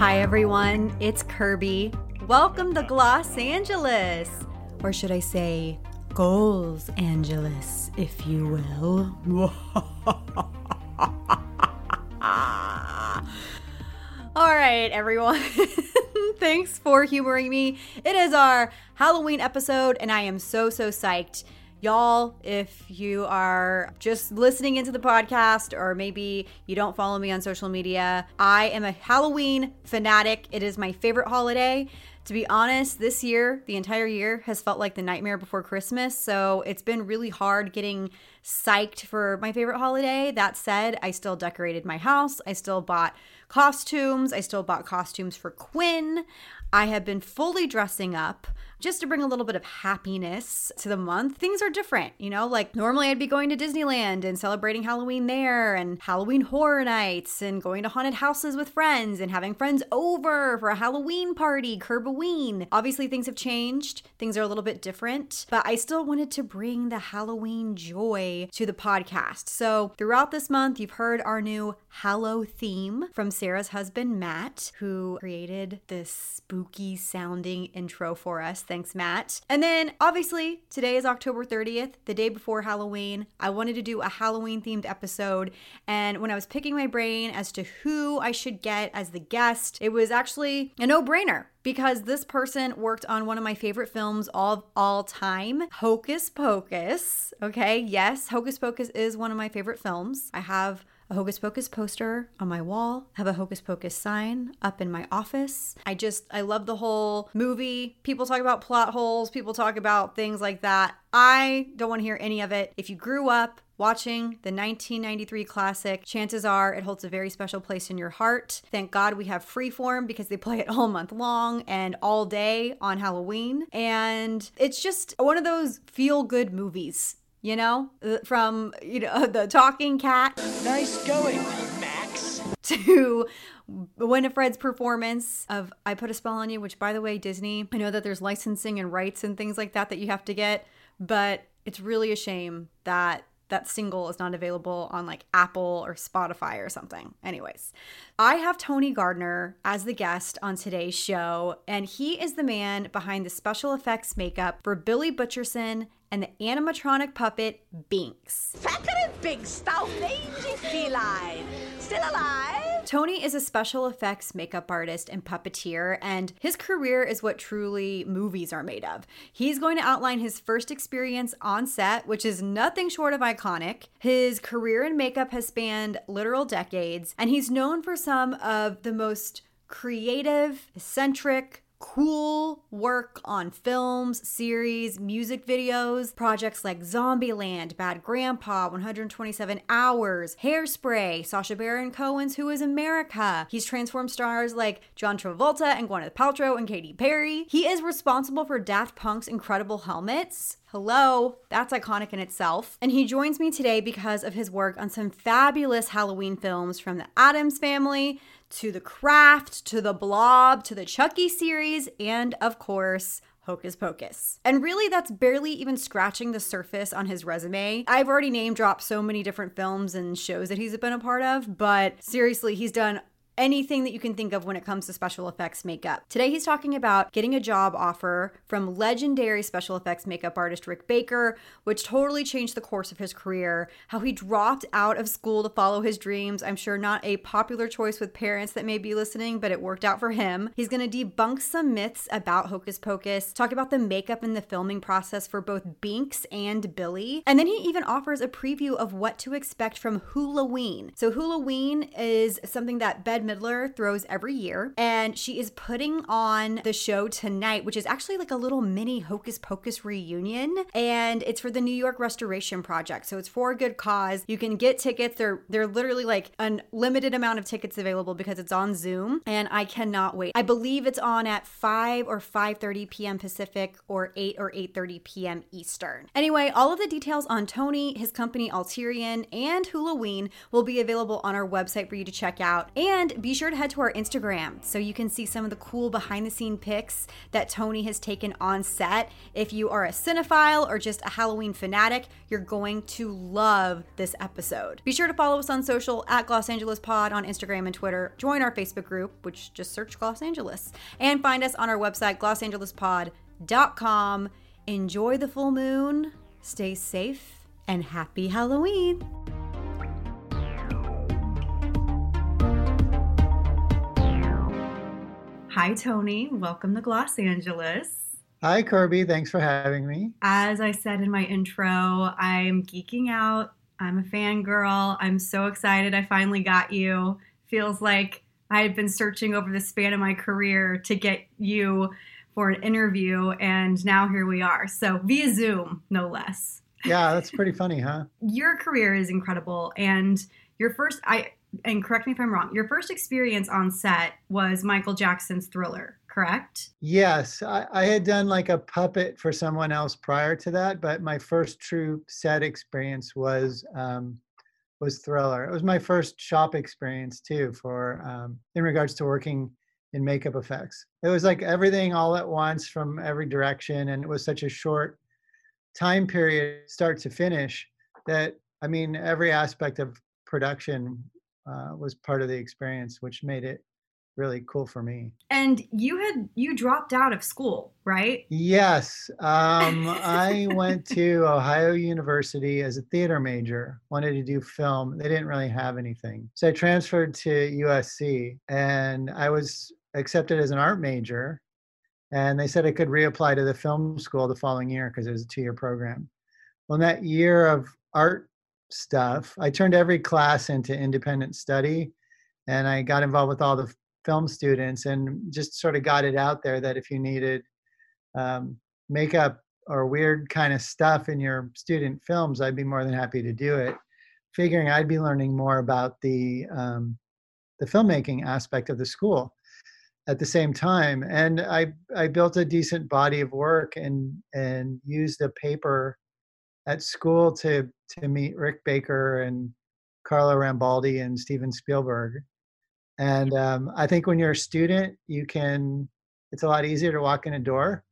Hi, everyone. It's Kirby. Welcome to Los Angeles. Or should I say, Goals Angeles, if you will. All right, everyone. Thanks for humoring me. It is our Halloween episode, and I am so, so psyched. Y'all, if you are just listening into the podcast or maybe you don't follow me on social media, I am a Halloween fanatic. It is my favorite holiday. To be honest, this year, the entire year, has felt like the nightmare before Christmas. So it's been really hard getting psyched for my favorite holiday. That said, I still decorated my house. I still bought costumes. I still bought costumes for Quinn. I have been fully dressing up just to bring a little bit of happiness to the month. Things are different, you know, like normally I'd be going to Disneyland and celebrating Halloween there and Halloween horror nights and going to haunted houses with friends and having friends over for a Halloween party, Kerbaween. Obviously, things have changed, things are a little bit different, but I still wanted to bring the Halloween joy to the podcast. So, throughout this month, you've heard our new Hallow theme from Sarah's husband, Matt, who created this spooky sounding intro for us. Thanks, Matt. And then, obviously, today is October 30th, the day before Halloween. I wanted to do a Halloween themed episode. And when I was picking my brain as to who I should get as the guest, it was actually a no brainer because this person worked on one of my favorite films of all time, Hocus Pocus. Okay, yes, Hocus Pocus is one of my favorite films. I have a Hocus Pocus poster on my wall, have a Hocus Pocus sign up in my office. I just, I love the whole movie. People talk about plot holes, people talk about things like that. I don't want to hear any of it. If you grew up watching the 1993 classic, chances are it holds a very special place in your heart. Thank God we have Freeform because they play it all month long and all day on Halloween. And it's just one of those feel good movies you know, uh, from you know the talking cat. Nice going, Max. To Winifred's performance of "I Put a Spell on You," which, by the way, Disney. I know that there's licensing and rights and things like that that you have to get, but it's really a shame that that single is not available on like Apple or Spotify or something. Anyways, I have Tony Gardner as the guest on today's show, and he is the man behind the special effects makeup for Billy Butcherson and the animatronic puppet Binks. Big stout mangy feline. Still alive? Tony is a special effects makeup artist and puppeteer, and his career is what truly movies are made of. He's going to outline his first experience on set, which is nothing short of iconic. His career in makeup has spanned literal decades, and he's known for some of the most creative, eccentric, cool work on films, series, music videos, projects like Zombieland, Bad Grandpa, 127 Hours, Hairspray, Sacha Baron Cohen's Who is America. He's transformed stars like John Travolta and Gwyneth Paltrow and Katy Perry. He is responsible for Daft Punk's incredible helmets. Hello, that's iconic in itself. And he joins me today because of his work on some fabulous Halloween films from the Addams family to The Craft to The Blob to the Chucky series, and of course, Hocus Pocus. And really, that's barely even scratching the surface on his resume. I've already name dropped so many different films and shows that he's been a part of, but seriously, he's done anything that you can think of when it comes to special effects makeup. Today, he's talking about getting a job offer from legendary special effects makeup artist Rick Baker, which totally changed the course of his career, how he dropped out of school to follow his dreams. I'm sure not a popular choice with parents that may be listening, but it worked out for him. He's going to debunk some myths about Hocus Pocus, talk about the makeup and the filming process for both Binks and Billy, and then he even offers a preview of what to expect from Halloween. So, Halloween is something that Bette Midler throws every year. And she is putting on the show tonight, which is actually like a little mini Hocus Pocus reunion. And it's for the New York Restoration Project. So it's for a good cause. You can get tickets. They're they're literally like an limited amount of tickets available because it's on Zoom. And I cannot wait. I believe it's on at 5 or 5:30 p.m. Pacific or 8 or 8:30 p.m. Eastern. Anyway, all of the details on Tony, his company Alterian, and Hulaween will be available on our website for you to check out. And be sure to head to our Instagram so you can see some of the cool behind the scene pics that Tony has taken on set. If you are a cinephile or just a Halloween fanatic, you're going to love this episode. Be sure to follow us on social at Los Angeles Pod on Instagram and Twitter. Join our Facebook group, which just search Los Angeles, and find us on our website, losangelespod.com. Enjoy the full moon, stay safe, and happy Halloween! Hi, Tony. Welcome to Los Angeles. Hi, Kirby. Thanks for having me. As I said in my intro, I'm geeking out. I'm a fangirl. I'm so excited I finally got you. Feels like I had been searching over the span of my career to get you for an interview, and now here we are. So, via Zoom, no less. Yeah, that's pretty funny, huh? Your career is incredible. And your first, I, and correct me if I'm wrong, your first experience on set was Michael Jackson's Thriller, correct? Yes. I, I, had done like a puppet for someone else prior to that, but my first true set experience was um, was Thriller. It was my first shop experience too for um, in regards to working in makeup effects. It was like everything all at once from every direction, and it was such a short time period, start to finish, that I mean, every aspect of production uh, was part of the experience, which made it really cool for me. And you had you dropped out of school, right? Yes, um, I went to Ohio University as a theater major. Wanted to do film. They didn't really have anything, so I transferred to USC, and I was accepted as an art major. And they said I could reapply to the film school the following year because it was a two-year program. Well, in that year of art stuff. I turned every class into independent study and I got involved with all the film students and just sort of got it out there that if you needed um, makeup or weird kind of stuff in your student films, I'd be more than happy to do it. Figuring I'd be learning more about the um, the filmmaking aspect of the school at the same time, and I I built a decent body of work and and used a paper at school to to meet Rick Baker and Carlo Rambaldi and Steven Spielberg. And um, I think when you're a student, you can. It's a lot easier to walk in a door.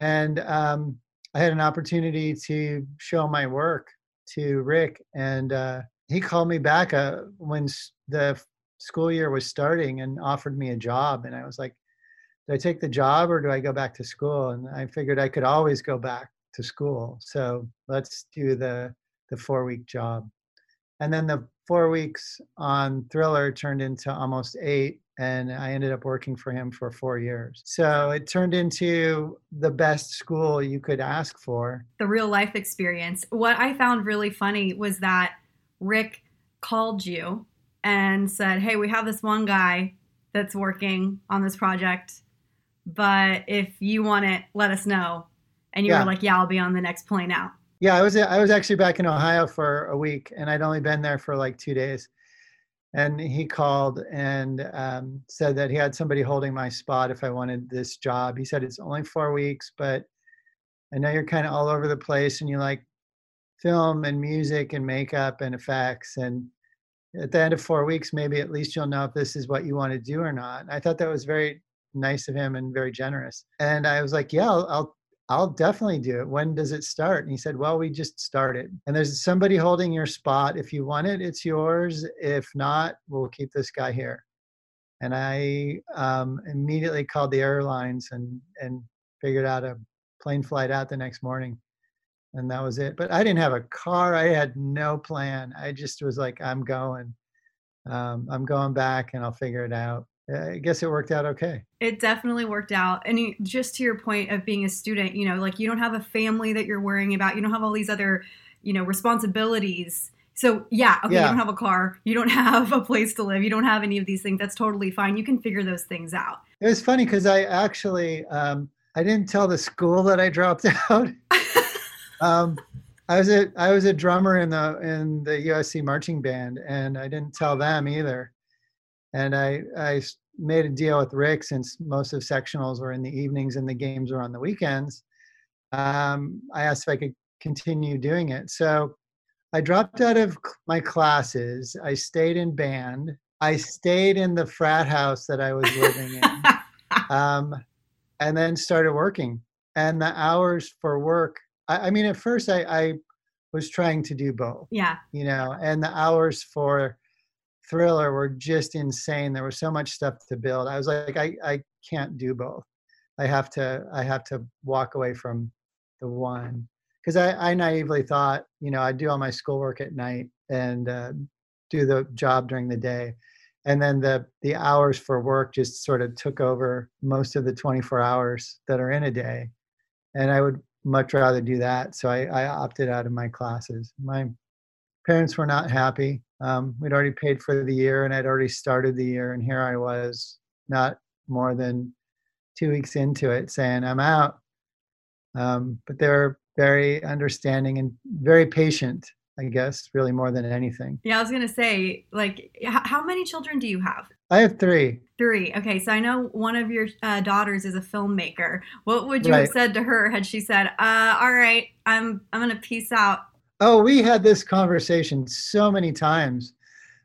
And um, I had an opportunity to show my work to Rick, and uh, he called me back uh, when the school year was starting and offered me a job. And I was like, "Do I take the job or do I go back to school?" And I figured I could always go back to school. So let's do the the four week job. And then the four weeks on Thriller turned into almost eight, and I ended up working for him for four years. So it turned into the best school you could ask for. The real life experience. What I found really funny was that Rick called you and said, Hey, we have this one guy that's working on this project, but if you want it, let us know and you yeah. were like, "Yeah, I'll be on the next plane out." Yeah, I was I was actually back in Ohio for a week, and I'd only been there for like two days. And he called and um, said that he had somebody holding my spot if I wanted this job. He said it's only four weeks, but I know you're kind of all over the place, and you like film and music and makeup and effects and at the end of four weeks maybe at least you'll know if this is what you want to do or not i thought that was very nice of him and very generous and i was like yeah i'll, I'll I'll definitely do it. When does it start? And he said, Well, we just started. And there's somebody holding your spot. If you want it, it's yours. If not, we'll keep this guy here. And I um, immediately called the airlines and, and figured out a plane flight out the next morning. And that was it. But I didn't have a car. I had no plan. I just was like, I'm going. Um, I'm going back and I'll figure it out. I guess it worked out okay. It definitely worked out. And just to your point of being a student, you know, like you don't have a family that you're worrying about. You don't have all these other, you know, responsibilities. So yeah, okay, Yeah. you don't have a car, you don't have a place to live, you don't have any of these things. That's totally fine. You can figure those things out. It was funny because I actually um, I didn't tell the school that I dropped out. um, I was a I was a drummer in the in the USC marching band, and I didn't tell them either. And I I made a deal with Rick since most of sectionals were in the evenings and the games were on the weekends. Um, I asked if I could continue doing it, so I dropped out of my classes. I stayed in band. I stayed in the frat house that I was living in um, and then started working. And the hours for work, I, I mean, at first I, I was trying to do both, yeah. you know, and the hours for Thriller were just insane. There was so much stuff to build. I was like, I, I can't do both. I have to, I have to walk away from the one because I, I naively thought, you know, I'd do all my schoolwork at night and uh, do the job during the day and then the the hours for work just sort of took over most of the 24 hours that are in a day and i would much rather do that so i, I opted out of my classes my parents were not happy um, we'd already paid for the year and i'd already started the year and here i was not more than two weeks into it saying i'm out um, but they're very understanding and very patient i guess really more than anything Yeah, I was gonna say, like, how many children do you have? i have three Three. Okay, so I know one of your uh, daughters is a filmmaker. What would you have said to her had she said, uh, "All right, I'm I'm gonna peace out"? Oh, we had this conversation so many times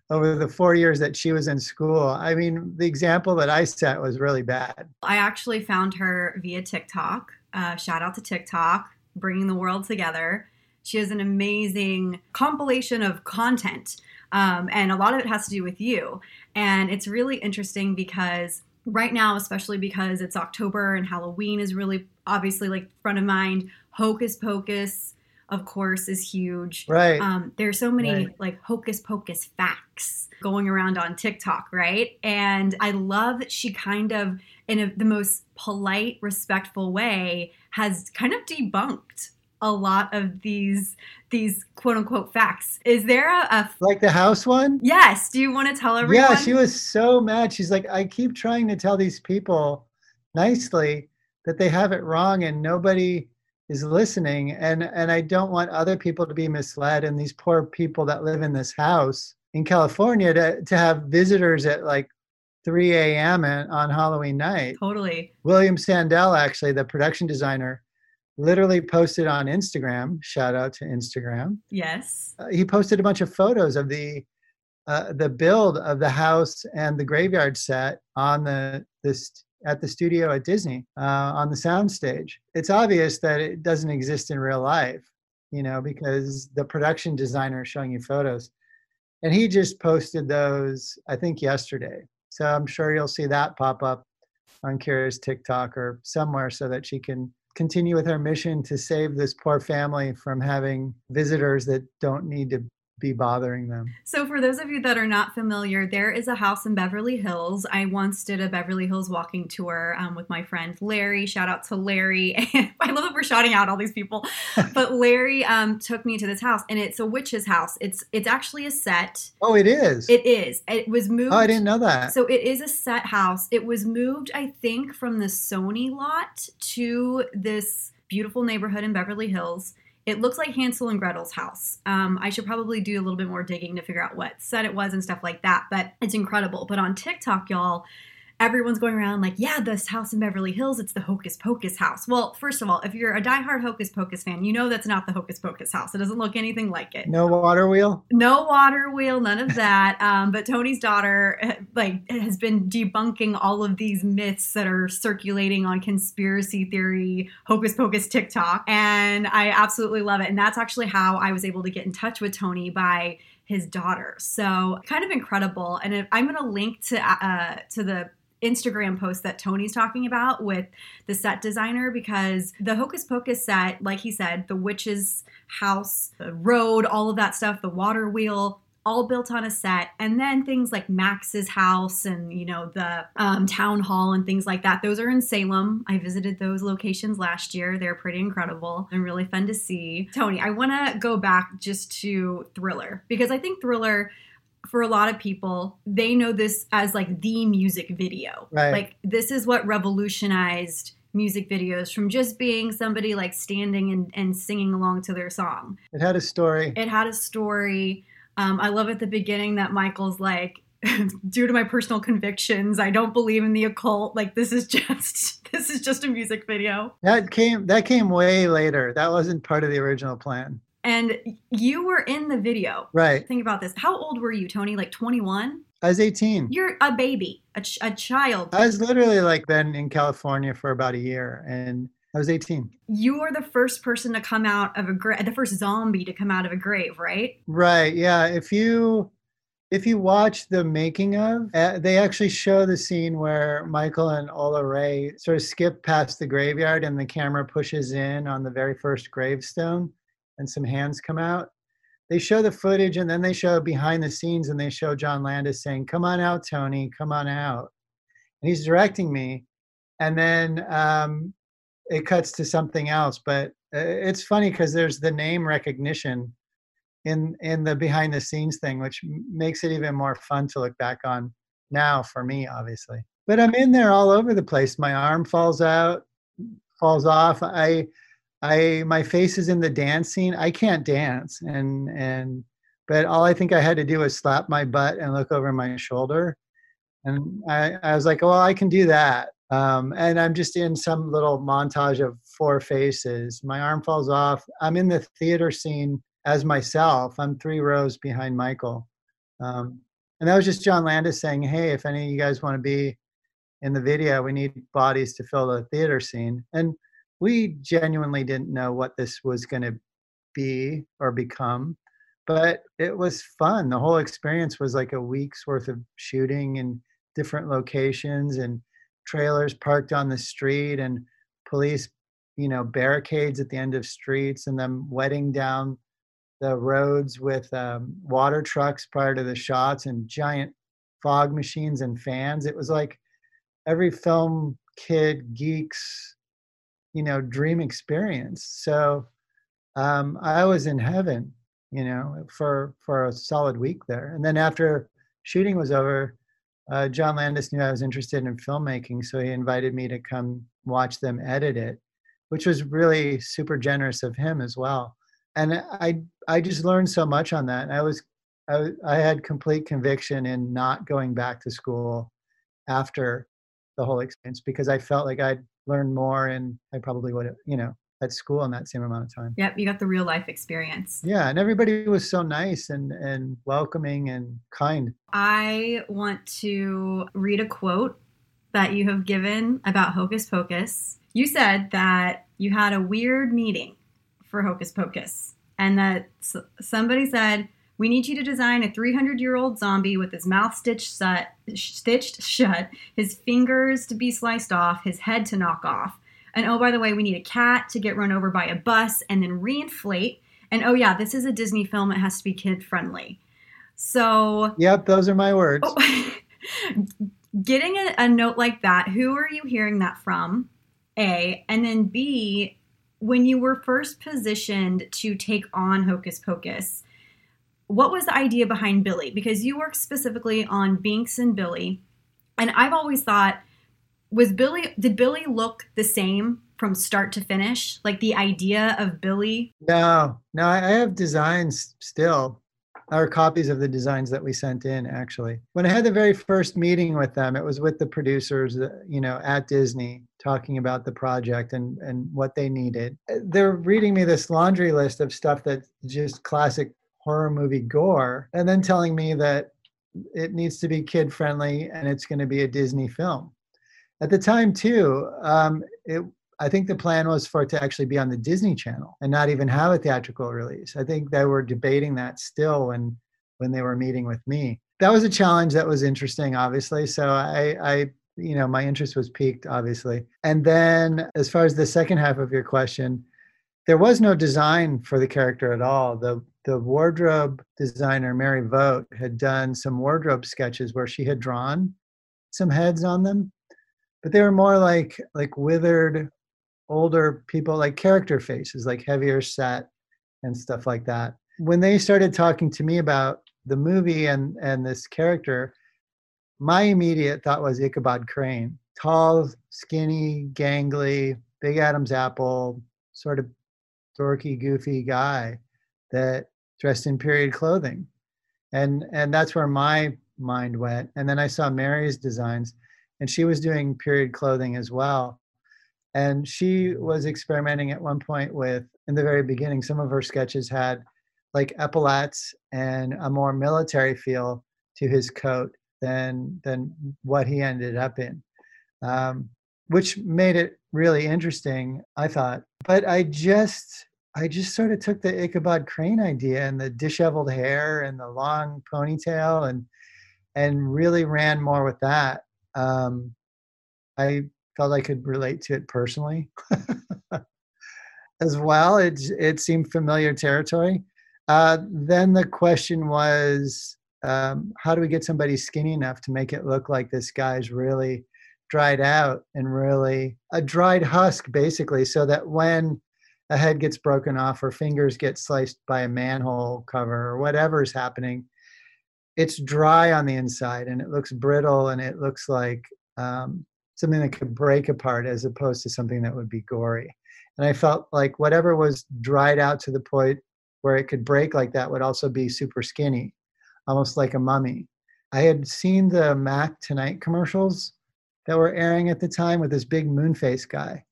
over the four years that she was in school. I mean, the example that I set was really bad. I actually found her via TikTok. Uh, shout out to TikTok, bringing the world together. She has an amazing compilation of content, um, and a lot of it has to do with you. And it's really interesting because right now, especially because it's October and Halloween is really obviously like front of mind. Hocus Pocus, of course, is huge. Right. Um, there's so many Right. like hocus pocus facts going around on TikTok, right? And I love that she kind of, in a, the most polite, respectful way, has kind of debunked a lot of these these quote unquote facts. Is there a, a like the house one? yes? Do you want to tell everyone? Yeah, she was so mad. She's like, I keep trying to tell these people nicely that they have it wrong and nobody is listening. And and I don't want other people to be misled and these poor people that live in this house in California to, to have visitors at like 3 a.m. and- on Halloween night. totally. William Sandell, actually, the production designer, literally posted on Instagram. Shout out to Instagram. Yes. Uh, he posted a bunch of photos of the uh, the build of the house and the graveyard set on the this at the studio at Disney uh, on the soundstage. It's obvious that it doesn't exist in real life, you know, because the production designer is showing you photos, and he just posted those I think yesterday. So I'm sure you'll see that pop up on Kira's TikTok or somewhere so that she can continue with her mission to save this poor family from having visitors that don't need to be bothering them. So, for those of you that are not familiar, there is a house in Beverly Hills. I once did a Beverly Hills walking tour um, with my friend Larry. Shout out to Larry. I love that we're shouting out all these people. but Larry um, took me to this house, and it's a witch's house. It's it's actually a set. Oh, it is. It is. It was moved. oh, I didn't know that. So it is a set house. It was moved, I think, from the Sony lot to this beautiful neighborhood in Beverly Hills. It looks like Hansel and Gretel's house. Um, I should probably do a little bit more digging to figure out what set it was and stuff like that, but it's incredible. But on TikTok, y'all, everyone's going around like, yeah, this house in Beverly Hills, it's the Hocus Pocus house. Well, first of all, if you're a diehard Hocus Pocus fan, you know that's not the Hocus Pocus house. It doesn't look anything like it no water wheel. no water wheel, none of that. Um, but Tony's daughter, eh, like, has been debunking all of these myths that are circulating on conspiracy theory, hocus pocus TikTok, and I absolutely love it. And that's actually how I was able to get in touch with Tony by his daughter. So kind of incredible. And if, I'm going to link to uh, to the Instagram post that Tony's talking about with the set designer because the Hocus Pocus set, like he said, the witch's house, the road, all of that stuff, the water wheel, all built on a set. And then things like Max's house and, you know, the um, town hall and things like that, those are in Salem. I visited those locations last year. They're pretty incredible and really fun to see. Tony, I want to go back just to Thriller because I think Thriller for a lot of people, they know this as like the music video. Right. Like this is what revolutionized music videos from just being somebody like standing and, and singing along to their song. It had a story. It had a story. Um, I love at the beginning that Michael's like, due to my personal convictions, I don't believe in the occult. Like this is just this is just a music video. That came that came way later. That wasn't part of the original plan. And you were in the video. Right. Think about this. How old were you, Tony? Like 21? I was 18. You're a baby, a, ch- a child. I was literally like been in California for about a year and I was 18. You are the first person to come out of a grave, the first zombie to come out of a grave, right? Right. Yeah. If you if you watch the making of, uh, they actually show the scene where Michael and Ola Ray sort of skip past the graveyard and the camera pushes in on the very first gravestone and some hands come out. They show the footage and then they show behind the scenes and they show John Landis saying, Come on out, Tony, come on out. And he's directing me. And then um, it cuts to something else. But uh, it's funny because there's the name recognition in in the behind the scenes thing, which makes it even more fun to look back on now for me, obviously. But I'm in there all over the place. My arm falls out, falls off. I I my face is in the dance scene. I can't dance, and and but all I think I had to do was slap my butt and look over my shoulder, and I, I was like, well, I can do that. Um, and I'm just in some little montage of four faces. My arm falls off. I'm in the theater scene as myself. I'm three rows behind Michael, um, and that was just John Landis saying, "Hey, if any of you guys want to be in the video, we need bodies to fill the theater scene." And we genuinely didn't know what this was going to be or become but it was fun. The whole experience was like a week's worth of shooting in different locations and trailers parked on the street and police you know barricades at the end of streets and them wetting down the roads with um, water trucks prior to the shots and giant fog machines and fans. It was like every film kid geeks you know dream experience. So um, i was in heaven you know for for a solid week there. And then after shooting was over uh, john landis knew i was interested in filmmaking so he invited me to come watch them edit it which was really super generous of him as well. And i i just learned so much on that. I was I, I had complete conviction in not going back to school after the whole experience because i felt like i'd learn more and I probably would have, you know, at school in that same amount of time. Yep, you got the real life experience. Yeah, and everybody was so nice and and welcoming and kind. I want to read a quote that you have given about Hocus Pocus. You said that you had a weird meeting for Hocus Pocus and that somebody said we need you to design a 300 year old zombie with his mouth stitched shut, stitched shut, his fingers to be sliced off, his head to knock off. And oh, by the way, we need a cat to get run over by a bus and then reinflate. And oh, yeah, this is a Disney film. It has to be kid friendly. So. Yep, those are my words. Oh, getting a, a note like that, who are you hearing that from? A. And then B, when you were first positioned to take on Hocus Pocus, what was the idea behind Billy? Because you work specifically on Binks and Billy, and I've always thought, was Billy did Billy look the same from start to finish? Like the idea of Billy? No, no, I have designs still, or copies of the designs that we sent in. Actually, when I had the very first meeting with them, it was with the producers, uh, you know, at Disney, talking about the project and and what they needed. They're reading me this laundry list of stuff that's just classic horror movie gore and then telling me that it needs to be kid friendly and it's going to be a Disney film. At the time, too, um, it, I think the plan was for it to actually be on the Disney Channel and not even have a theatrical release. I think they were debating that still when when they were meeting with me. That was a challenge that was interesting, obviously. So I, I you know, my interest was piqued, obviously. And then, as far as the second half of your question, there was no design for the character at all. The the wardrobe designer Mary Vogt had done some wardrobe sketches where she had drawn some heads on them, but they were more like like withered older people, like character faces, like heavier set and stuff like that. When they started talking to me about the movie and and this character, my immediate thought was Ichabod Crane, tall, skinny, gangly, big Adam's apple, sort of dorky, goofy guy that dressed in period clothing. And and that's where my mind went. And then I saw Mary's designs and she was doing period clothing as well. And she was experimenting at one point with in the very beginning some of her sketches had like epaulets and a more military feel to his coat than than what he ended up in. Um, which made it really interesting, I thought. But I just I just sort of took the Ichabod Crane idea and the disheveled hair and the long ponytail and and really ran more with that. Um, I felt I could relate to it personally as well. It it seemed familiar territory. Uh, then the question was, um, how do we get somebody skinny enough to make it look like this guy's really dried out and really a dried husk, basically, so that when a head gets broken off or fingers get sliced by a manhole cover or whatever is happening it's dry on the inside and it looks brittle and it looks like um, something that could break apart as opposed to something that would be gory. And i felt like whatever was dried out to the point where it could break like that would also be super skinny almost like a mummy. I had seen the mac tonight commercials that were airing at the time with this big moon face guy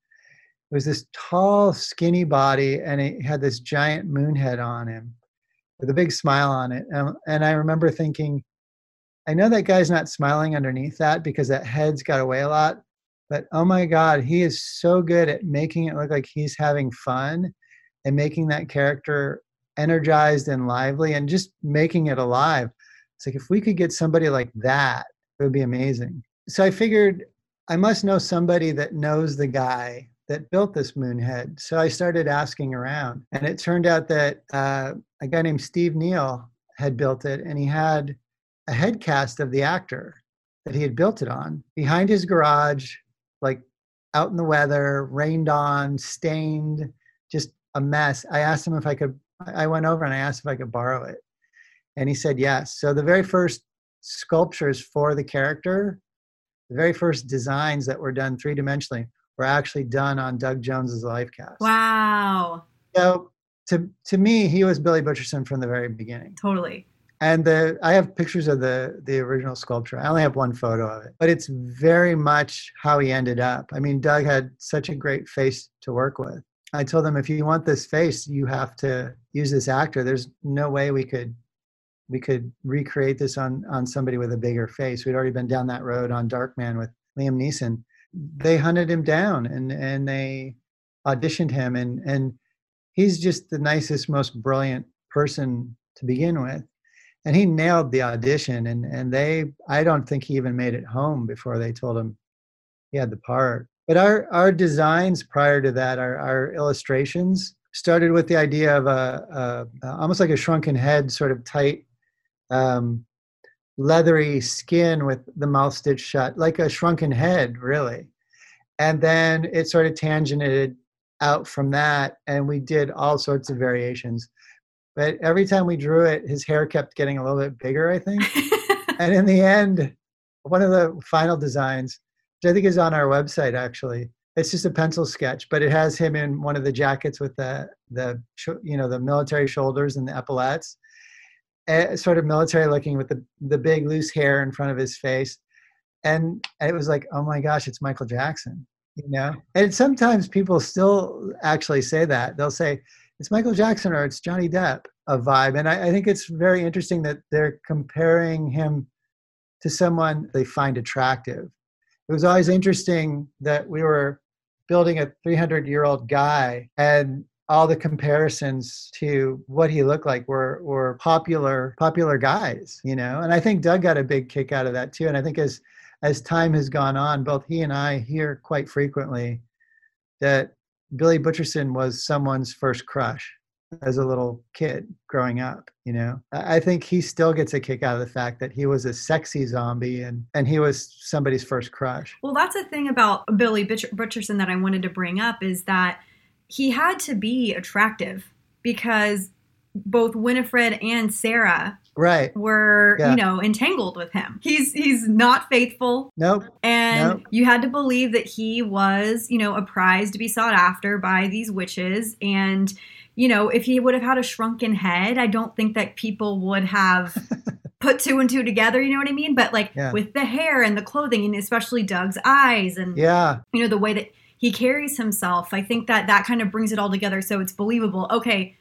it was this tall, skinny body, and he had this giant moon head on him with a big smile on it. And, and I remember thinking, I know that guy's not smiling underneath that because that head's got away a lot. But oh my God, he is so good at making it look like he's having fun and making that character energized and lively and just making it alive. It's like if we could get somebody like that, it would be amazing. So I figured I must know somebody that knows the guy that built this moon head. So I started asking around, and it turned out that uh, a guy named Steve Neal had built it, and he had a head cast of the actor that he had built it on behind his garage, like out in the weather, rained on, stained, just a mess. I asked him if I could, I went over and I asked if I could borrow it. And he said yes. So the very first sculptures for the character, the very first designs that were done three dimensionally were actually done on Doug Jones's life cast. Wow. So to to me, he was Billy Butcherson from the very beginning. Totally. And the I have pictures of the the original sculpture. I only have one photo of it, but it's very much how he ended up. I mean, Doug had such a great face to work with. I told him if you want this face, you have to use this actor. There's no way we could we could recreate this on on somebody with a bigger face. We'd already been down that road on Darkman with Liam Neeson they hunted him down and and they auditioned him. And and he's just the nicest most brilliant person to begin with. And he nailed the audition and and they i don't think he even made it home before they told him he had the part. But our our designs prior to that our, our illustrations started with the idea of a, a, almost like a shrunken head sort of tight um, leathery skin with the mouth stitched shut, like a shrunken head, really. And then it sort of tangented out from that, and we did all sorts of variations. But every time we drew it, his hair kept getting a little bit bigger, I think. and in the end, one of the final designs, which I think is on our website actually, it's just a pencil sketch, but it has him in one of the jackets with the the you know the military shoulders and the epaulets, Eh, sort of military looking with the the big loose hair in front of his face, and it was like, oh my gosh, it's Michael Jackson, you know. And sometimes people still actually say that they'll say it's Michael Jackson or it's Johnny Depp, a vibe, and I, I think it's very interesting that they're comparing him to someone they find attractive. It was always interesting that we were building a 300 year old guy and all the comparisons to what he looked like were were popular popular guys, you know. And I think Doug got a big kick out of that too. And I think as as time has gone on, both he and I hear quite frequently that Billy Butcherson was someone's first crush. as a little kid growing up. You know, I think he still gets a kick out of the fact that he was a sexy zombie and and he was somebody's first crush. Well, that's the thing about Billy Butcherson that I wanted to bring up is that he had to be attractive because both Winifred and Sarah Right? were, Yeah. you know, entangled with him. He's he's not faithful. Nope. And Nope. you had to believe that he was, you know, a prize to be sought after by these witches. And, you know, if he would have had a shrunken head, I don't think that people would have put two and two together. You know what I mean? But like Yeah. with the hair and the clothing, and especially Doug's eyes and, Yeah. you know, the way that he carries himself, I think that that kind of brings it all together. So it's believable. Okay.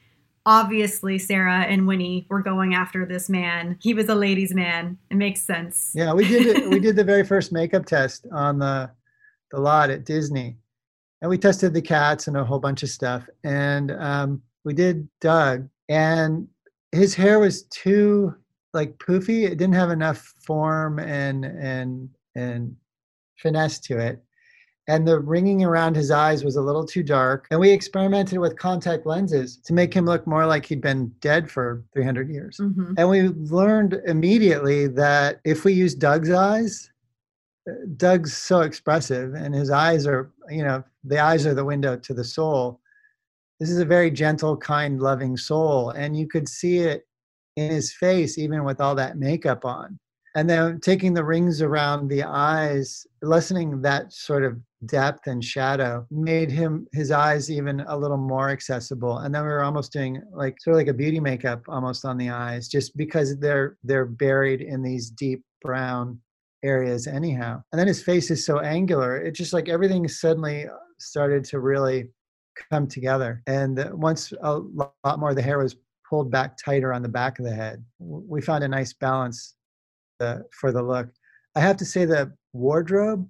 Obviously, Sarah and Winnie were going after this man. He was a ladies' man. It makes sense. Yeah, we did it. we did the very first makeup test on the the lot at Disney, and we tested the cats and a whole bunch of stuff. And um, we did Doug, and his hair was too like poofy. It didn't have enough form and and and finesse to it. And the ringing around his eyes was a little too dark. And we experimented with contact lenses to make him look more like he'd been dead for 300 years. hmm And we learned immediately that if we use Doug's eyes, Doug's so expressive and his eyes are, you know, the eyes are the window to the soul. This is a very gentle, kind, loving soul. And you could see it in his face, even with all that makeup on. And then taking the rings around the eyes, lessening that sort of depth and shadow made him his eyes even a little more accessible. And then we were almost doing like sort of like a beauty makeup almost on the eyes, just because they're they're buried in these deep brown areas anyhow. And then his face is so angular. It just like everything suddenly started to really come together. And uh, once a lot more of the hair was pulled back tighter on the back of the head, we found a nice balance for the look. I have to say the wardrobe,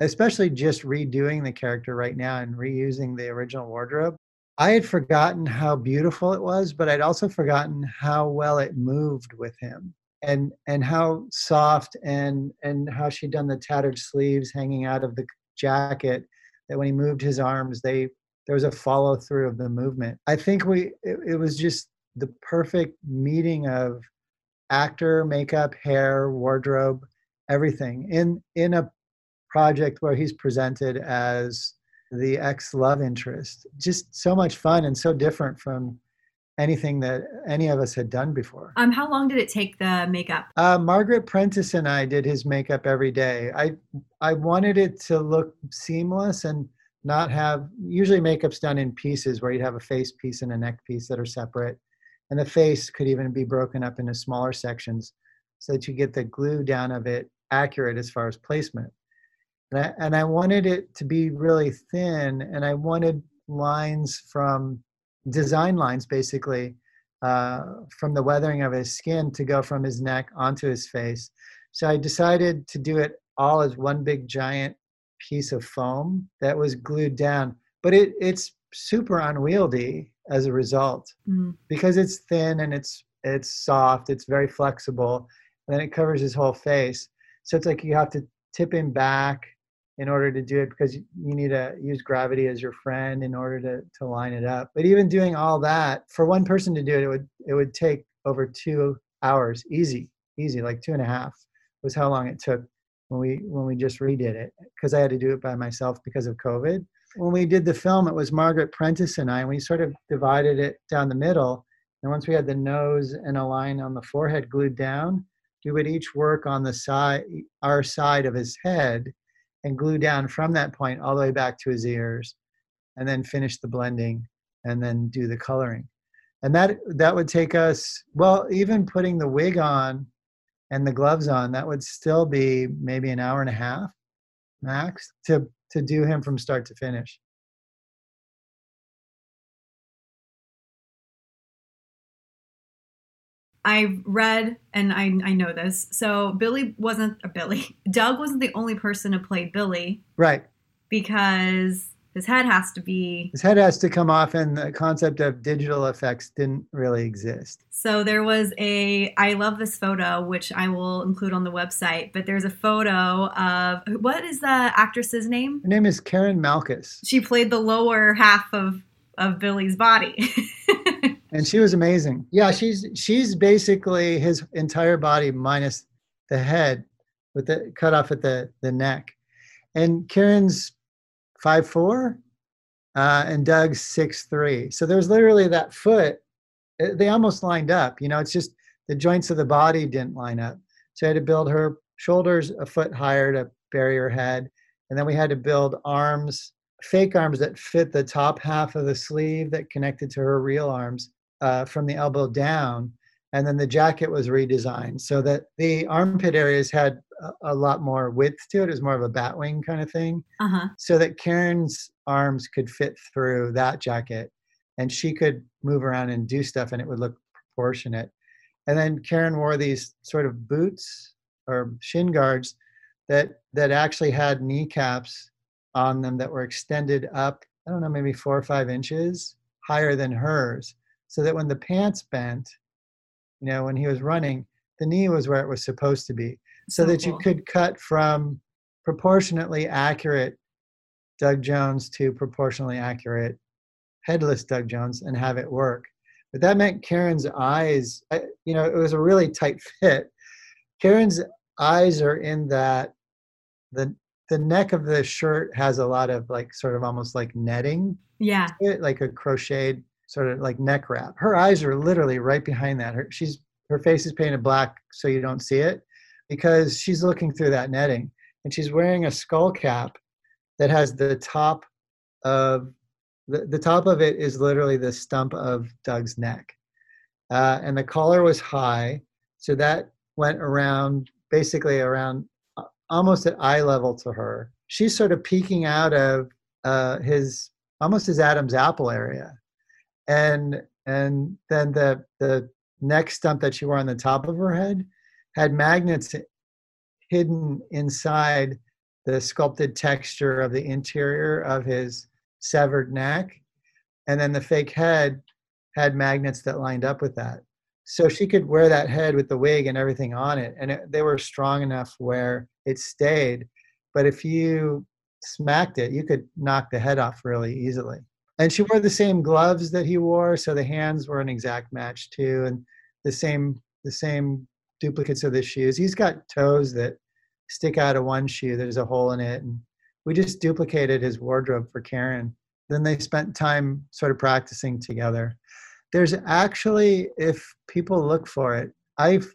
especially just redoing the character right now and reusing the original wardrobe, I had forgotten how beautiful it was, but I'd also forgotten how well it moved with him and and how soft and and how she'd done the tattered sleeves hanging out of the jacket that when he moved his arms they there was a follow through of the movement i think we it, it was just the perfect meeting of actor makeup hair wardrobe everything in in a project where he's presented as the ex love interest just so much fun and so different from anything that any of us had done before Um, how long did it take the makeup? uh, Margaret Prentice and I did his makeup every day. I I wanted it to look seamless and not have usually makeup's done in pieces where you'd have a face piece and a neck piece that are separate, and the face could even be broken up into smaller sections so that you get the glue down of it accurate as far as placement. And I, and I wanted it to be really thin, and I wanted lines from design lines basically uh, from the weathering of his skin to go from his neck onto his face. So I decided to do it all as one big giant piece of foam that was glued down. But it, it's super unwieldy as a result Mm. because it's thin and it's it's soft. It's very flexible, and then it covers his whole face. So it's like you have to tip him back in order to do it because you need to use gravity as your friend in order to, to line it up. But even doing all that for one person to do it, it would it would take over two hours, easy, easy, like two and a half was how long it took when we when we just redid it because I had to do it by myself because of COVID. When we did the film, it was Margaret Prentice and I, and we sort of divided it down the middle. And once we had the nose and a line on the forehead glued down, we would each work on the side, our side of his head, and glue down from that point all the way back to his ears, and then finish the blending, and then do the coloring. And that that would take us well, even putting the wig on and the gloves on, that would still be maybe an hour and a half max to to do him from start to finish. I've read and I, I know this. So Billy wasn't a Billy. Doug wasn't the only person to play Billy Right. because his head has to be. His head has to come off, and the concept of digital effects didn't really exist. So there was a. I love this photo, which I will include on the website. But there's a photo of what is the actress's name? Her name is Karyn Malchus. She played the lower half of of Billy's body. and she was amazing. Yeah, she's she's basically his entire body minus the head, with the cut off at the the neck. And Karyn's five four, uh, and Doug's six three. So there's literally that foot. uh, They almost lined up. You know, it's just the joints of the body didn't line up. So I had to build her shoulders a foot higher to bury her head, and then we had to build arms, fake arms that fit the top half of the sleeve that connected to her real arms uh, from the elbow down. And then the jacket was redesigned so that the armpit areas had a, lot more width to it. It was more of a batwing kind of thing Uh huh. so that Karyn's arms could fit through that jacket and she could move around and do stuff and it would look proportionate. And then Karyn wore these sort of boots or shin guards that that actually had kneecaps on them that were extended up, I don't know, maybe four or five inches higher than hers. So that when the pants bent, you know, when he was running, the knee was where it was supposed to be. So, that you could cut from proportionately accurate Doug Jones to proportionally accurate headless Doug Jones and have it work. But that meant Karyn's eyes, you know, it was a really tight fit. Karyn's eyes are in that the the neck of the shirt has a lot of like sort of almost like netting, Yeah. it, like a crocheted sort of like neck wrap. Her eyes are literally right behind that. Her she's her face is painted black so you don't see it because she's looking through that netting and she's wearing a skull cap that has the top of the, the top of it is literally the stump of Doug's neck. Uh, and the collar was high, so that went around basically around uh, almost at eye level to her. She's sort of peeking out of uh, his almost his Adam's apple area, and and then the the neck stump that she wore on the top of her head had magnets hidden inside the sculpted texture of the interior of his severed neck. And then the fake head had magnets that lined up with that. So she could wear that head with the wig and everything on it. And it, they were strong enough where it stayed. But if you smacked it you could knock the head off really easily. And she wore the same gloves that he wore so the hands were an exact match too. And the same the same duplicates of the shoes. He's got toes that stick out of one shoe. There's a hole in it. And we just duplicated his wardrobe for karyn. Then they spent time sort of practicing together. There's actually if people look for it i've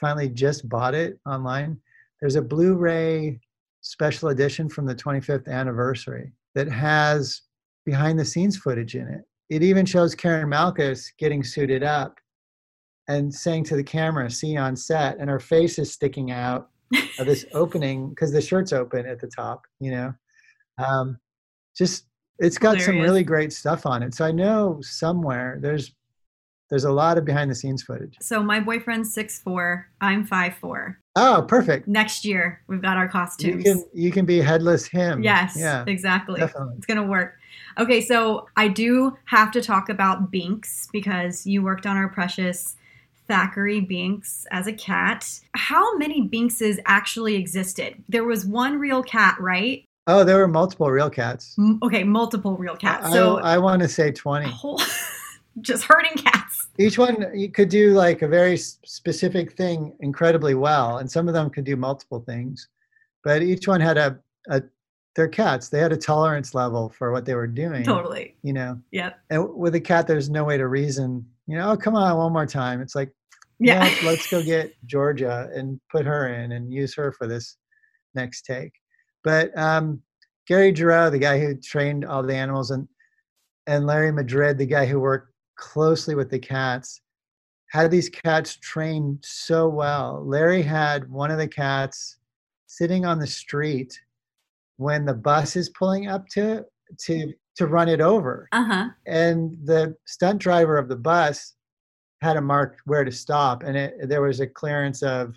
finally just bought it online. There's a blu-ray special edition from the 25th anniversary that has behind the scenes footage in it. It even shows karyn malchus getting suited up and saying to the camera see on set and her face is sticking out of this opening because the shirt's open at the top you know um, just it's got some really great stuff on it so i know somewhere there's there's a lot of behind the scenes footage So my boyfriend's six four. I'm five four. oh perfect Next year we've got our costumes. you can you can be headless him Yes, yeah exactly. definitely It's gonna work. Okay, so I do have to talk about Binks because you worked on our precious Thackeray Binks as a cat. How many Binkses actually existed? There was one real cat, right? oh there were multiple real cats M- okay, multiple real cats. I, so I want to say 20 whole just herding cats. each one you could do like a very specific thing incredibly well and some of them could do multiple things but each one had a, a they're cats they had a tolerance level for what they were doing Totally. you know Yep. and with a cat there's no way to reason you know oh come on one more time it's like Yeah. yeah let's go get georgia and put her in and use her for this next take but um gary Gero, the guy who trained all the animals and and larry madrid the guy who worked closely with the cats had these cats trained so well larry had one of the cats sitting on the street when the bus is pulling up to to to run it over Uh huh. and the stunt driver of the bus had a mark where to stop and it, there was a clearance of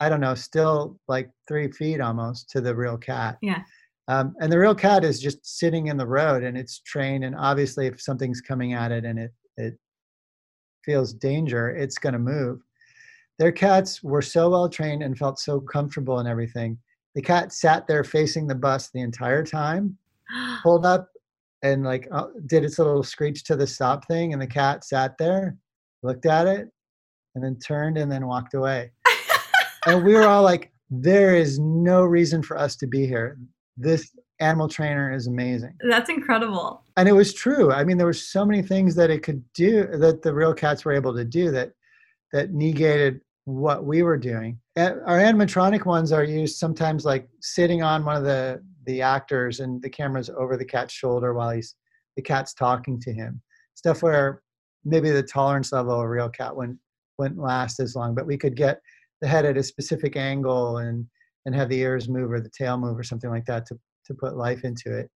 i don't know still like three feet almost to the real cat. Yeah. um, and the real cat is just sitting in the road and it's trained and obviously if something's coming at it and it it feels danger it's going to move. Their cats were so well trained and felt so comfortable and everything. The cat sat there facing the bus the entire time pulled up and like uh, did its little screech to the stop thing, and the cat sat there, looked at it, and then turned and then walked away. and we were all like, "There is no reason for us to be here. This animal trainer is amazing." That's incredible. And it was true. I mean, there were so many things that it could do that the real cats were able to do that that negated what we were doing. Our animatronic ones are used sometimes like sitting on one of the the actors and the camera's over the cat's shoulder while he's the cat's talking to him. Stuff where maybe the tolerance level of a real cat wouldn't wouldn't last as long, but we could get the head at a specific angle and and have the ears move or the tail move or something like that to to put life into it.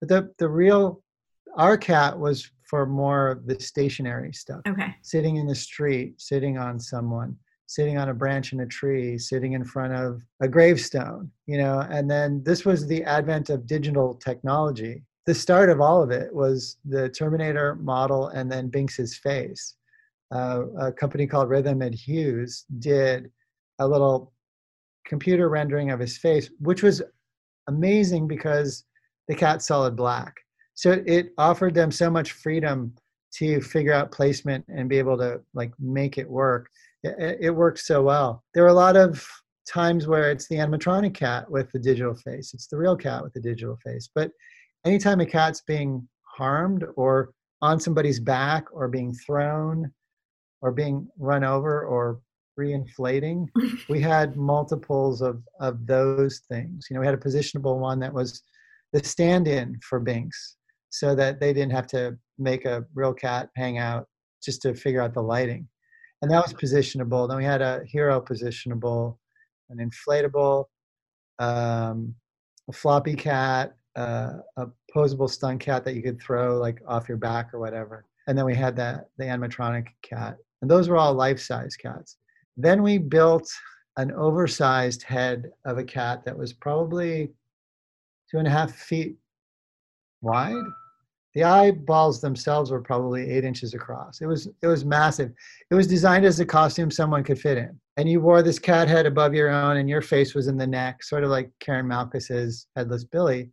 But the the real our cat was for more of the stationary stuff. Okay. Sitting in the street, sitting on someone, sitting on a branch in a tree, sitting in front of a gravestone, you know, and then this was the advent of digital technology. The start of all of it was the Terminator model and then Binks's face. Uh, a company called Rhythm and Hues did a little computer rendering of his face, which was amazing because the cat's solid black. So it offered them so much freedom to figure out placement and be able to like make it work. It, it worked so well. There were a lot of times where it's the animatronic cat with the digital face. It's the real cat with the digital face. But anytime a cat's being harmed or on somebody's back or being thrown or being run over or reinflating, we had multiples of, of those things. You know, we had a positionable one that was the stand-in for Binks so that they didn't have to make a real cat hang out just to figure out the lighting. And that was positionable. Then we had a hero positionable, an inflatable, um, a floppy cat, uh, a posable stun cat that you could throw like off your back or whatever. And then we had that the animatronic cat. And those were all life-size cats. Then we built an oversized head of a cat that was probably two and a half feet wide the eyeballs themselves were probably eight inches across. It was it was massive. It was designed as a costume someone could fit in. And you wore this cat head above your own, and your face was in the neck, sort of like Karyn Malchus's Headless Billy.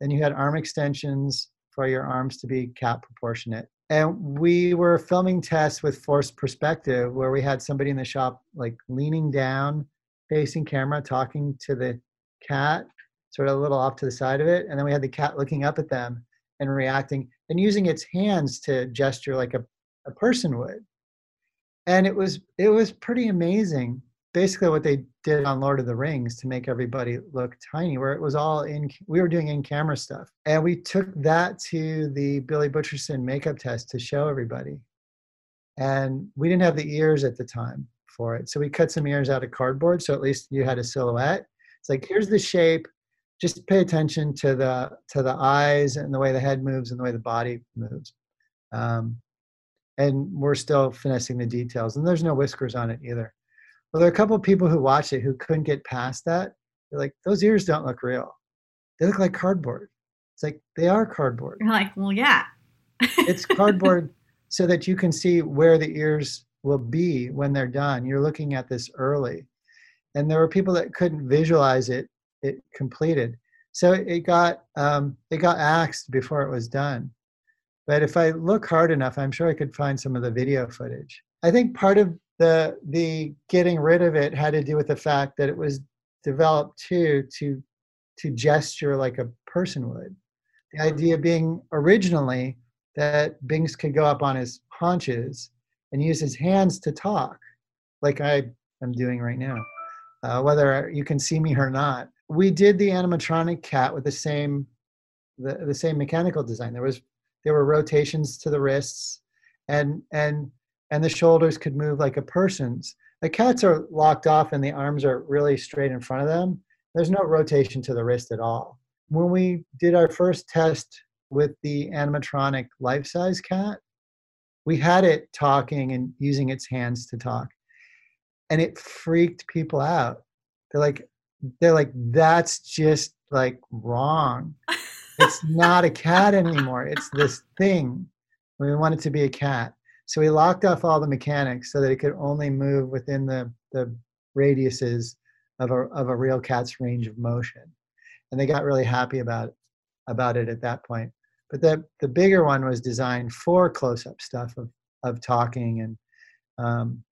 Then you had arm extensions for your arms to be cat proportionate. And we were filming tests with forced perspective, where we had somebody in the shop like leaning down, facing camera, talking to the cat, sort of a little off to the side of it, and then we had the cat looking up at them and reacting and using its hands to gesture like a, a person would. And it was it was pretty amazing basically what they did on lord of the rings to make everybody look tiny where it was all in we were doing in camera stuff. And we took that to the billy butcherson makeup test to show everybody. And we didn't have the ears at the time for it. So we cut some ears out of cardboard so at least you had a silhouette. It's like here's the shape. Just pay attention to the to the eyes and the way the head moves and the way the body moves. Um, and we're still finessing the details and there's no whiskers on it either well there are a couple of people who watched it who couldn't get past that. They're like those ears don't look real. They look like cardboard. It's like they are cardboard. You're like well yeah. It's cardboard so that you can see where the ears will be when they're done. You're looking at this early. And there were people that couldn't visualize it it completed. So it got um, it got axed before it was done. But if I look hard enough, I'm sure I could find some of the video footage. I think part of the the getting rid of it had to do with the fact that it was developed too to to gesture like a person would. The idea being originally that Binks could go up on his haunches and use his hands to talk, like I am doing right now, uh, whether you can see me or not. We did the animatronic cat with the same the, the same mechanical design. There was there were rotations to the wrists and and and the shoulders could move like a person's. The cats are locked off and the arms are really straight in front of them. There's no rotation to the wrist at all. When we did our first test with the animatronic life-size cat we had it talking and using its hands to talk. And it freaked people out. They're like they're like that's just like wrong. It's not a cat anymore. It's this thing. We want it to be a cat so we locked off all the mechanics so that it could only move within the the radiuses of a of a real cat's range of motion. And they got really happy about about it at that point. But the the bigger one was designed for close up stuff of of talking and um,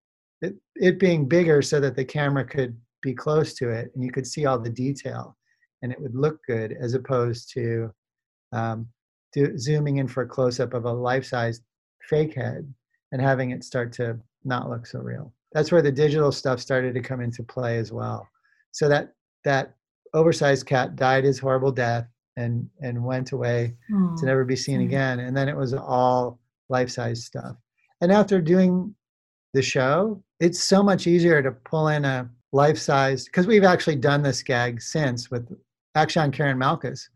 it it being bigger so that the camera could be close to it and you could see all the detail and it would look good as opposed to um, zooming in for a close up of a life size fake head and having it start to not look so real. That's where the digital stuff started to come into play as well. So that that oversized cat died his horrible death and and went away to never be seen again. And then it was all life size stuff. And after doing the show, it's so much easier to pull in a life size because we've actually done this gag since with actually on Karyn Malchus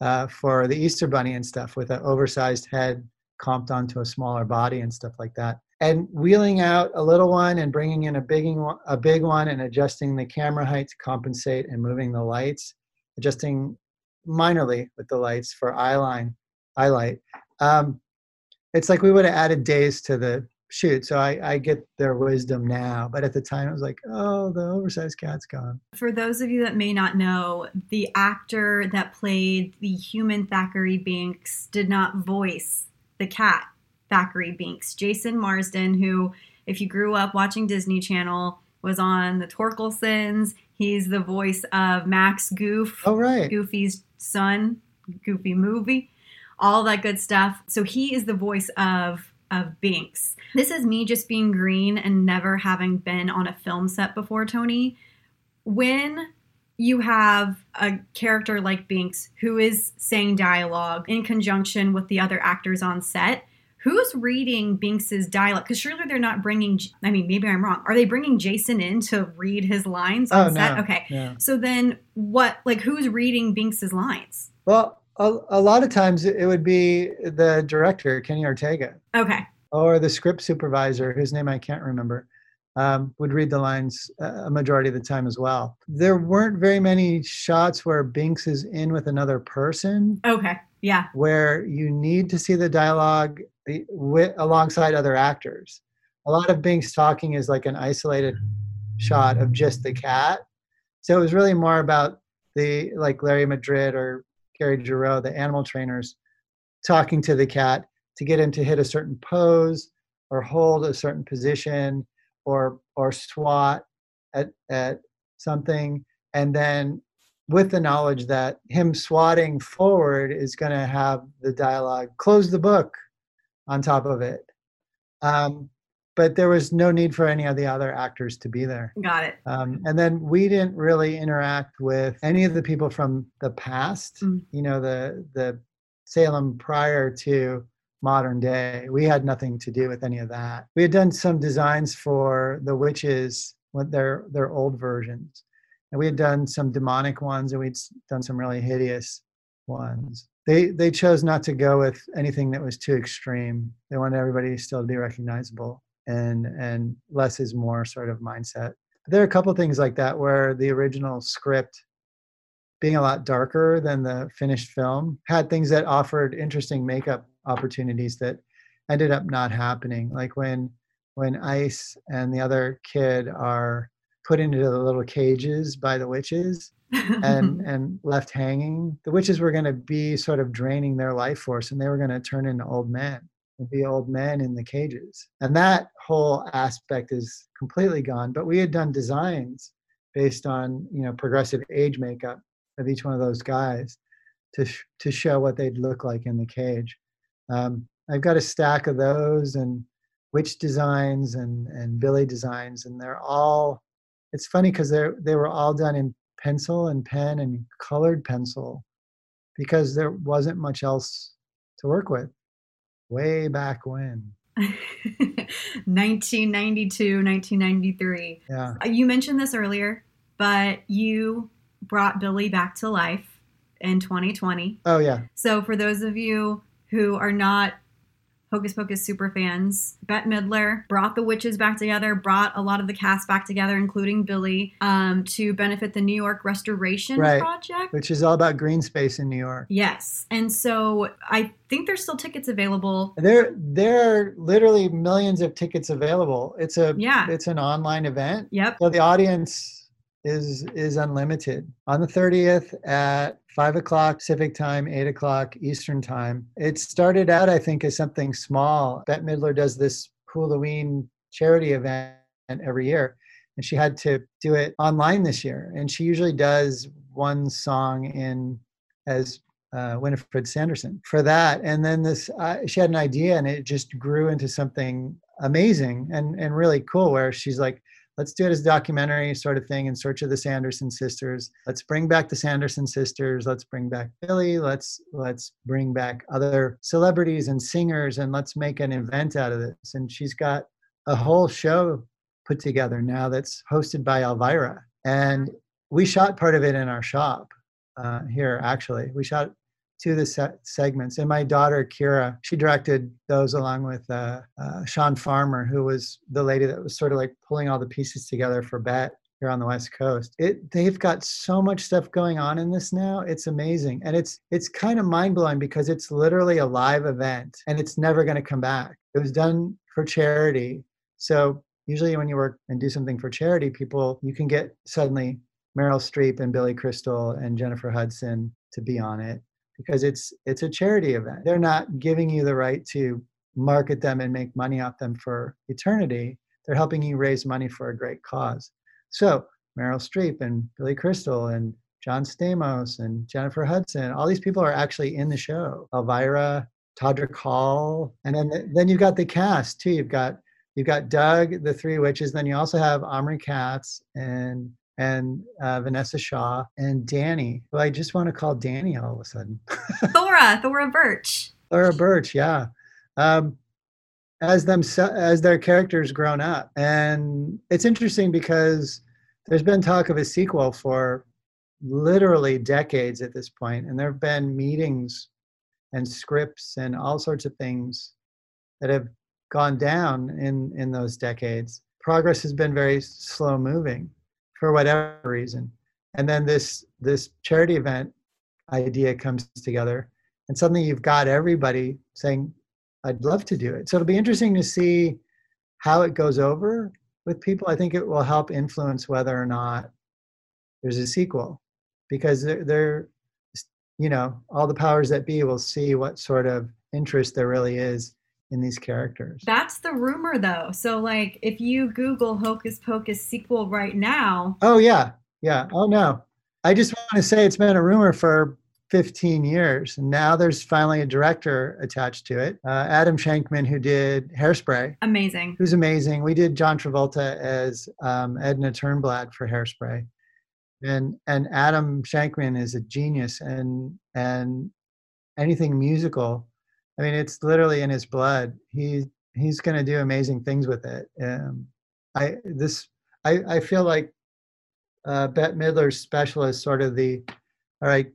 uh, for the Easter Bunny and stuff with an oversized head comped onto a smaller body and stuff like that. And wheeling out a little one and bringing in a big one, a big one, and adjusting the camera height to compensate and moving the lights, adjusting minorly with the lights for eye line, eye light. Um, it's like we would have added days to the shoot. So I, I get their wisdom now, but at the time it was like, oh, the oversized cat's gone. For those of you that may not know, the actor that played the human Thackeray Binks did not voice the cat Thackeray Binks. Jason Marsden, who, if you grew up watching Disney Channel, was on the Torkelsons. He's the voice of Max Goof. Oh, right. Goofy's son, Goofy movie, all that good stuff. So he is the voice of of Binks. This is me just being green and never having been on a film set before, Tony. When you have a character like Binks who is saying dialogue in conjunction with the other actors on set, who's reading Binks's dialogue? Because surely they're not bringing. I mean, maybe I'm wrong. Are they bringing Jason in to read his lines on Oh, set? no. Okay. Yeah. So then, what? Like, who's reading Binks's lines? Well, a, a lot of times it would be the director, Kenny Ortega, Okay. or the script supervisor, whose name I can't remember, um, would read the lines uh, a majority of the time as well. There weren't very many shots where Binks is in with another person Okay. Yeah. where you need to see the dialogue with, alongside other actors. A lot of Binks talking is like an isolated shot of just the cat. So it was really more about the like Larry Madrid or Gary Gero, the animal trainers, talking to the cat to get him to hit a certain pose or hold a certain position or or swat at at something and then with the knowledge that him swatting forward is going to have the dialogue close the book on top of it um, but there was no need for any of the other actors to be there Got it. um, and then we didn't really interact with any of the people from the past Mm. you know the the salem prior to modern day. We had nothing to do with any of that. We had done some designs for the witches their their old versions. And we had done some demonic ones and we'd done some really hideous ones. They they chose not to go with anything that was too extreme. They wanted everybody still to be recognizable and and less is more sort of mindset. There are a couple things like that where the original script being a lot darker than the finished film had things that offered interesting makeup opportunities that ended up not happening. Like when when ice and the other kid are put into the little cages by the witches and and left hanging the witches were going to be sort of draining their life force and they were going to turn into old men and be old men in the cages. And that whole aspect is completely gone but we had done designs based on you know progressive age makeup of each one of those guys to sh- to show what they'd look like in the cage um, i've got a stack of those and witch designs and and billy designs and they're all it's funny because they're they were all done in pencil and pen and colored pencil because there wasn't much else to work with way back when 1992, 1993. yeah Uh, You mentioned this earlier, but you brought Billy back to life in 2020. oh yeah So, for those of you who are not Hocus Pocus super fans, Bette Midler brought the witches back together, brought a lot of the cast back together, including Billy, um, to benefit the New York Restoration Right. Project. which is all about green space in new york Yes. And so I think there's still tickets available. there there are literally millions of tickets available it's a Yeah. it's an online event Yep. so the audience is is unlimited on the 30th at five o'clock Pacific time, eight o'clock Eastern time. It started out, I think, as something small. Bette Midler does this Halloween charity event every year, and she had to do it online this year. And she usually does one song in as uh, Winifred Sanderson for that. And then this, uh, she had an idea, and it just grew into something amazing and and really cool. Where she's like, let's do it as a documentary sort of thing in search of the sanderson sisters. Let's bring back the sanderson sisters. Let's bring back billy let's let's bring back other celebrities and singers and let's make an event out of this. And she's got a whole show put together now that's hosted by elvira. And we shot part of it in our shop uh, here actually. We shot to the se- segments. And my daughter, Kira, she directed those along with uh, uh, Sean Farmer, who was the lady that was sort of like pulling all the pieces together for Bette here on the West Coast. It they've got so much stuff going on in this now. It's amazing. And it's it's kind of mind-blowing because it's literally a live event and it's never going to come back. It was done for charity. So usually when you work and do something for charity, people you can get suddenly Meryl Streep and Billy Crystal and Jennifer Hudson to be on it because it's it's a charity event. They're not giving you the right to market them and make money off them for eternity. They're helping you raise money for a great cause. So Meryl Streep and Billy Crystal and John Stamos and Jennifer Hudson, all these people are actually in the show. Elvira, Todrick Hall, and then then you've got the cast too. You've got you've got Doug, the three witches. Then you also have Omri Katz and and uh, Vanessa Shaw and Danny, who I just want to call Danny all of a sudden. Thora, Thora Birch. Thora Birch, yeah. Um, as them as their characters grown up, and it's interesting because there's been talk of a sequel for literally decades at this point, and there have been meetings and scripts and all sorts of things that have gone down in in those decades. Progress has been very slow moving for whatever reason. And then this this charity event idea comes together and suddenly you've got everybody saying i'd love to do it. So it'll be interesting to see how it goes over with people. I think it will help influence whether or not there's a sequel because they're, you know all the powers that be will see what sort of interest there really is in these characters. That's the rumor though. So like if you Google Hocus Pocus sequel right now. Oh yeah. Yeah. Oh no. I just want to say it's been a rumor for 15 years. And now there's finally a director attached to it. Uh, Adam Shankman, who did Hairspray. Amazing. Who's amazing. We did John Travolta as um, Edna Turnblad for Hairspray. And and Adam Shankman is a genius and and anything musical I mean, it's literally in his blood. He he's going to do amazing things with it. Um, I this I I feel like uh, Bette Midler's special is sort of the all right,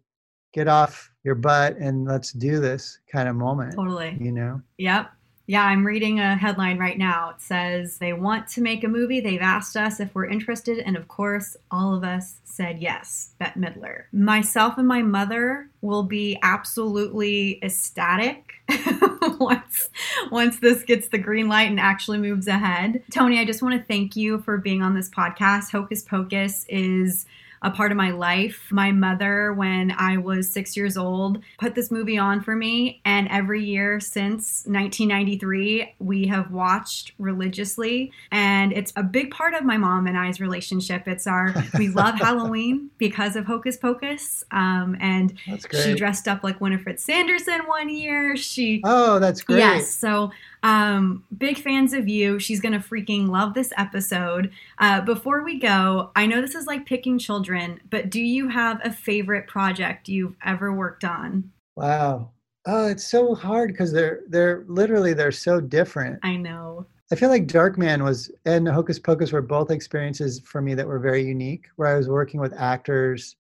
get off your butt and let's do this kind of moment. Totally. You know. Yep. Yeah, I'm reading a headline right now. It says they want to make a movie. They've asked us if we're interested, and of course, all of us said yes. Bette Midler. Myself and my mother will be absolutely ecstatic once once this gets the green light and actually moves ahead. Tony, I just want to thank you for being on this podcast. Hocus Pocus is a part of my life. My mother, when I was six years old, put this movie on for me. And every year since 1993, we have watched religiously. And it's a big part of my mom and I's relationship. It's our, we love Halloween because of Hocus Pocus. Um, and she dressed up like Winifred Sanderson one year. She, oh, that's great. Yes. So um, big fans of you. She's going to freaking love this episode. Uh, before we go, I know this is like picking children, but do you have a favorite project you've ever worked on? Wow. Oh, it's so hard because they're they're literally they're so different. I know. I feel like Darkman was and Hocus Pocus were both experiences for me that were very unique, where I was working with actors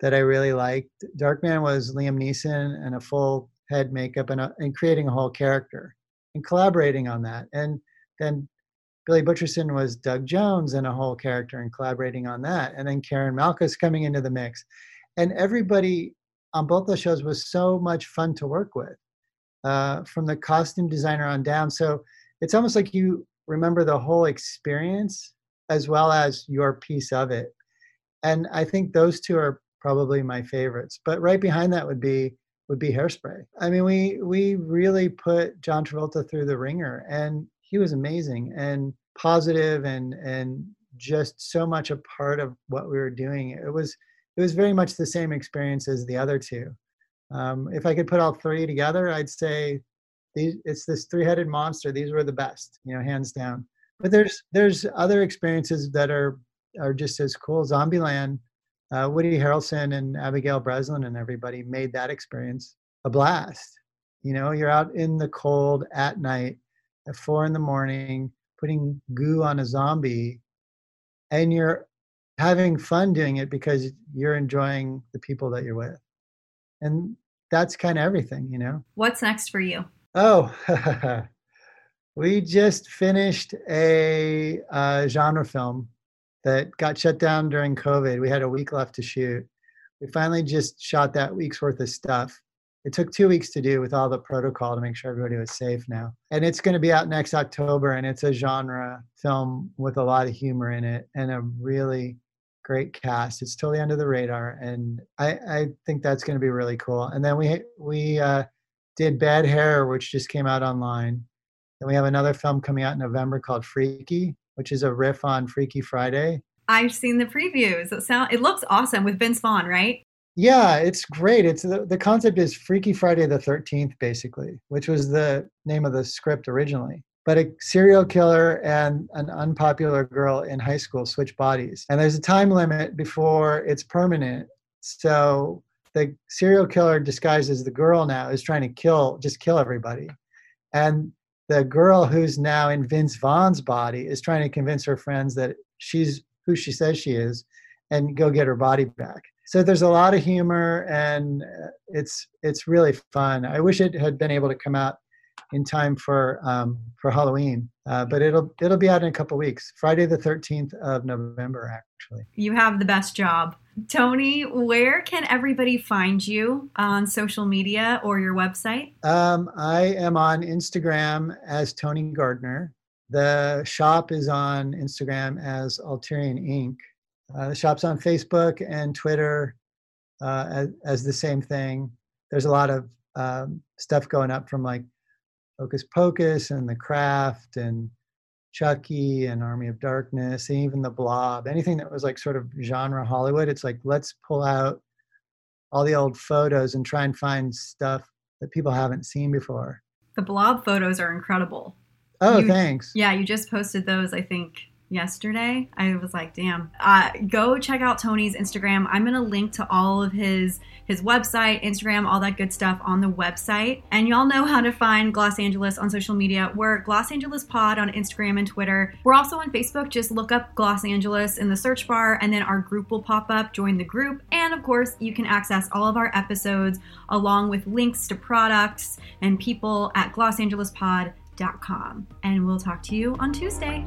that I really liked. Darkman was Liam Neeson and a full head makeup and, a, and creating a whole character and collaborating on that. And then Billy Butcherson was Doug Jones and a whole character and collaborating on that. And then Karyn Malchus coming into the mix. And everybody on both those shows was so much fun to work with, uh, from the costume designer on down. So it's almost like you remember the whole experience as well as your piece of it. And I think those two are probably my favorites. But right behind that would be would be Hairspray. I mean, we we really put John Travolta through the ringer, and he was amazing and positive and and just so much a part of what we were doing. It was it was very much the same experience as the other two. Um, if I could put all three together, I'd say these, it's this three-headed monster. These were the best, you know, hands down. But there's there's other experiences that are are just as cool. Zombieland, uh, Woody Harrelson and Abigail Breslin and everybody made that experience a blast. You know, you're out in the cold at night at four in the morning, putting goo on a zombie, and you're having fun doing it because you're enjoying the people that you're with. And that's kind of everything, you know. What's next for you? Oh, we just finished a uh, genre film that got shut down during COVID. We had a week left to shoot. We finally just shot that week's worth of stuff. It took two weeks to do with all the protocol to make sure everybody was safe now. And it's going to be out next October, and it's a genre film with a lot of humor in it and a really great cast. It's totally under the radar, and I, I think that's going to be really cool. And then we we uh, did Bad Hair, which just came out online. Then we have another film coming out in November called Freaky, which is a riff on Freaky Friday. I've seen the previews. It sound it looks awesome with Vince Vaughn, right? Yeah, it's great. It's the, the concept is Freaky Friday the 13th basically, which was the name of the script originally. But a serial killer and an unpopular girl in high school switch bodies. And there's a time limit before it's permanent. So the serial killer disguised as the girl now is trying to kill just kill everybody. And the girl who's now in Vince Vaughn's body is trying to convince her friends that she's who she says she is and go get her body back. So there's a lot of humor and uh, it's it's really fun. I wish it had been able to come out in time for um, for halloween uh, but it'll it'll be out in a couple weeks friday the 13th of november actually You have the best job. Tony, where can everybody find you on social media or your website? um, i am on instagram as tony gardner the shop is on instagram as alterian inc uh, the shop's on Facebook and Twitter uh, as, as, the same thing. There's a lot of um, stuff going up from like Hocus Pocus and The Craft and Chucky and Army of Darkness and even The Blob. Anything that was like sort of genre Hollywood, it's like let's pull out all the old photos and try and find stuff that people haven't seen before. The Blob photos are incredible. Oh, You- thanks. Yeah, you just posted those, I think, yesterday. I was like, damn. Uh, go check out Tony's Instagram. I'm gonna link to all of his his website, Instagram, all that good stuff on the website. And y'all know how to find Los Angeles on social media. We're Los Angeles Pod on Instagram and Twitter. We're also on Facebook. Just look up Los Angeles in the search bar, and then our group will pop up. Join the group, and of course, you can access all of our episodes along with links to products and people at glosangelespod.com. And we'll talk to you on Tuesday.